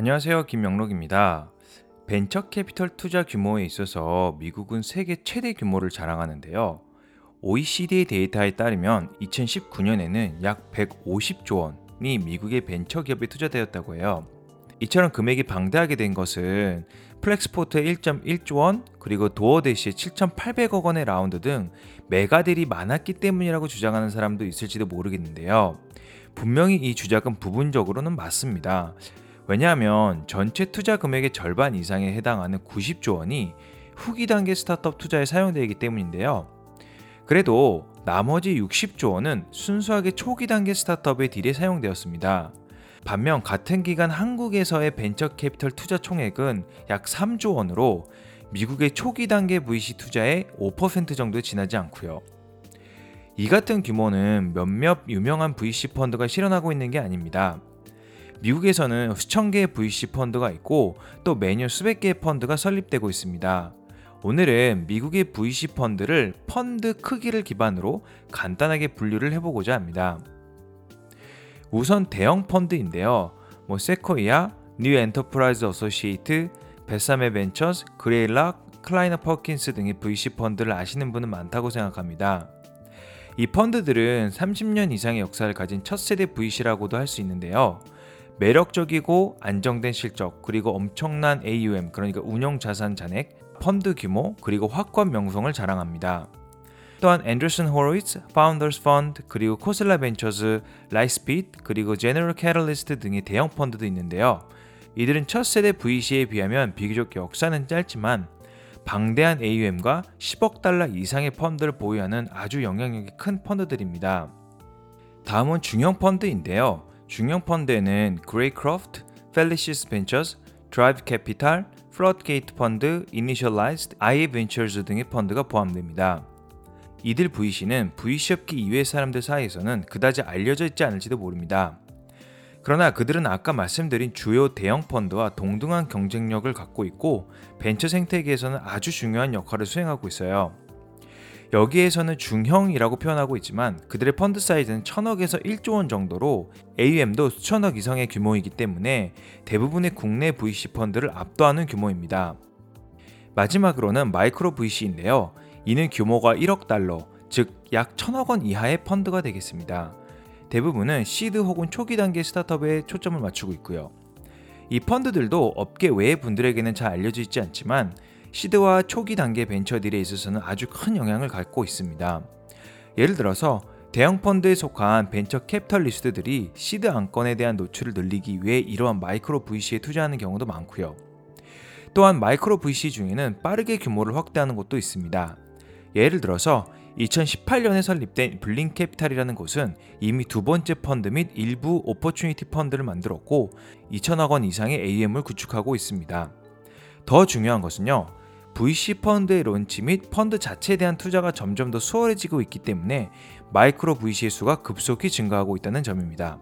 안녕하세요. 김명록입니다. 벤처 캐피털 투자 규모에 있어서 미국은 세계 최대 규모를 자랑하는데요. OECD 데이터에 따르면 2019년에는 약 150조 원이 미국의 벤처 기업에 투자되었다고 해요. 이처럼 금액이 방대하게 된 것은 플렉스포트의 1.1조 원, 그리고 도어대시의 7,800억 원의 라운드 등 mega deal이 많았기 때문이라고 주장하는 사람도 있을지도 모르겠는데요. 분명히 이 주작은 부분적으로는 맞습니다. 왜냐하면 전체 투자 금액의 절반 이상에 해당하는 90조 원이 후기 단계 스타트업 투자에 사용되기 때문인데요. 그래도 나머지 60조 원은 순수하게 초기 단계 스타트업의 딜에 사용되었습니다. 반면 같은 기간 한국에서의 벤처 캐피털 투자 총액은 약 3조 원으로 미국의 초기 단계 VC 투자의 5% 정도에 지나지 않고요. 이 같은 규모는 몇몇 유명한 VC 펀드가 실현하고 있는 게 아닙니다. 미국에서는 수천 개의 VC 펀드가 있고 또 매년 수백 개의 펀드가 설립되고 있습니다. 오늘은 미국의 VC 펀드를 펀드 크기를 기반으로 간단하게 분류를 해보고자 합니다. 우선 대형 펀드인데요. 뭐 세코이아, 뉴 엔터프라이즈 어소시에이트, 베서머 벤처스, 그레일락, 클라이너 퍼킨스 등의 VC 펀드를 아시는 분은 많다고 생각합니다. 이 펀드들은 30년 이상의 역사를 가진 첫 세대 VC라고도 할 수 있는데요. 매력적이고 안정된 실적, 그리고 엄청난 AUM, 그러니까 운영 자산 잔액, 펀드 규모, 그리고 확고한 명성을 자랑합니다. 또한 앤드리슨 호로위츠, 파운더스 펀드, 그리고 코슬라 벤처스, 라이트스피드, 그리고 제너럴 카탈리스트 등의 대형 펀드도 있는데요. 이들은 첫 세대 VC에 비하면 비교적 역사는 짧지만 방대한 AUM과 10억 달러 이상의 펀드를 보유하는 아주 영향력이 큰 펀드들입니다. 다음은 중형 펀드인데요. 중형 펀드에는 그레이크로프트, 펠리시스 벤처스, 드라이브 캐피탈, 플러드게이트 펀드, 이니셜라이즈드, IA 벤처즈 등의 펀드가 포함됩니다. 이들 VC는 VC업계 이외의 사람들 사이에서는 그다지 알려져 있지 않을지도 모릅니다. 그러나 그들은 아까 말씀드린 주요 대형 펀드와 동등한 경쟁력을 갖고 있고 벤처 생태계에서는 아주 중요한 역할을 수행하고 있어요. 여기에서는 중형이라고 표현하고 있지만 그들의 펀드 사이즈는 천억에서 1조 원 정도로 AUM도 수천억 이상의 규모이기 때문에 대부분의 국내 VC 펀드를 압도하는 규모입니다. 마지막으로는 마이크로 VC인데요. 이는 규모가 1억 달러, 즉 약 천억 원 이하의 펀드가 되겠습니다. 대부분은 시드 혹은 초기 단계 스타트업에 초점을 맞추고 있고요. 이 펀드들도 업계 외의 분들에게는 잘 알려져 있지 않지만 시드와 초기 단계 벤처 deal에 있어서는 아주 큰 영향을 갖고 있습니다. 예를 들어서 대형 펀드에 속한 벤처 캐피털리스트들이 시드 안건에 대한 노출을 늘리기 위해 이러한 마이크로 VC에 투자하는 경우도 많고요. 또한 마이크로 VC 중에는 빠르게 규모를 확대하는 곳도 있습니다. 예를 들어서 2018년에 설립된 블링 캐피탈이라는 곳은 이미 두 번째 펀드 및 일부 opportunity 펀드를 만들었고 2천억 원 이상의 AUM을 구축하고 있습니다. 더 중요한 것은요. VC 펀드의 launch 및 펀드 자체에 대한 투자가 점점 더 수월해지고 있기 때문에 마이크로 VC의 수가 급속히 증가하고 있다는 점입니다.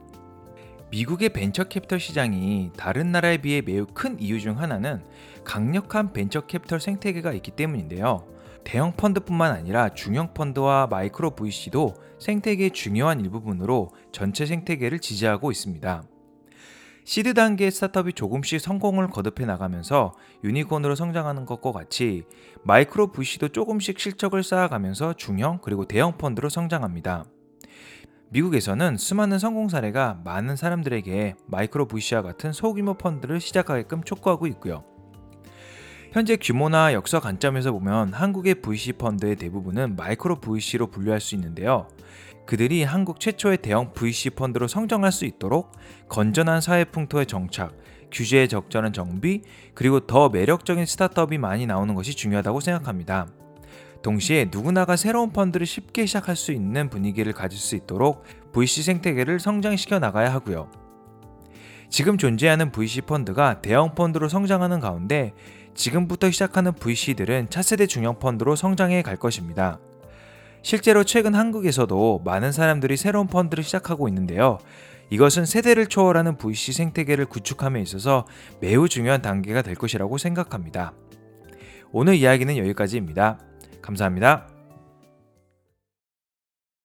미국의 벤처 캐피털 시장이 다른 나라에 비해 매우 큰 이유 중 하나는 강력한 벤처 캐피털 생태계가 있기 때문인데요. 대형 펀드뿐만 아니라 중형 펀드와 마이크로 VC도 생태계의 중요한 일부분으로 전체 생태계를 지지하고 있습니다. 시드 단계의 스타트업이 조금씩 성공을 거듭해 나가면서 유니콘으로 성장하는 것과 같이 마이크로 VC도 조금씩 실적을 쌓아가면서 중형 그리고 대형 펀드로 성장합니다. 미국에서는 수많은 성공 사례가 많은 사람들에게 마이크로 VC와 같은 소규모 펀드를 시작하게끔 촉구하고 있고요. 현재 규모나 역사 관점에서 보면 한국의 VC 펀드의 대부분은 마이크로 VC로 분류할 수 있는데요. 그들이 한국 최초의 대형 VC 펀드로 성장할 수 있도록 건전한 사회 풍토의 정착, 규제에 적절한 정비, 그리고 더 매력적인 스타트업이 많이 나오는 것이 중요하다고 생각합니다. 동시에 누구나가 새로운 펀드를 쉽게 시작할 수 있는 분위기를 가질 수 있도록 VC 생태계를 성장시켜 나가야 하고요. 지금 존재하는 VC 펀드가 대형 펀드로 성장하는 가운데 지금부터 시작하는 VC들은 차세대 중형 펀드로 성장해 갈 것입니다. 실제로 최근 한국에서도 많은 사람들이 새로운 펀드를 시작하고 있는데요. 이것은 세대를 초월하는 VC 생태계를 구축함에 있어서 매우 중요한 단계가 될 것이라고 생각합니다. 오늘 이야기는 여기까지입니다. 감사합니다.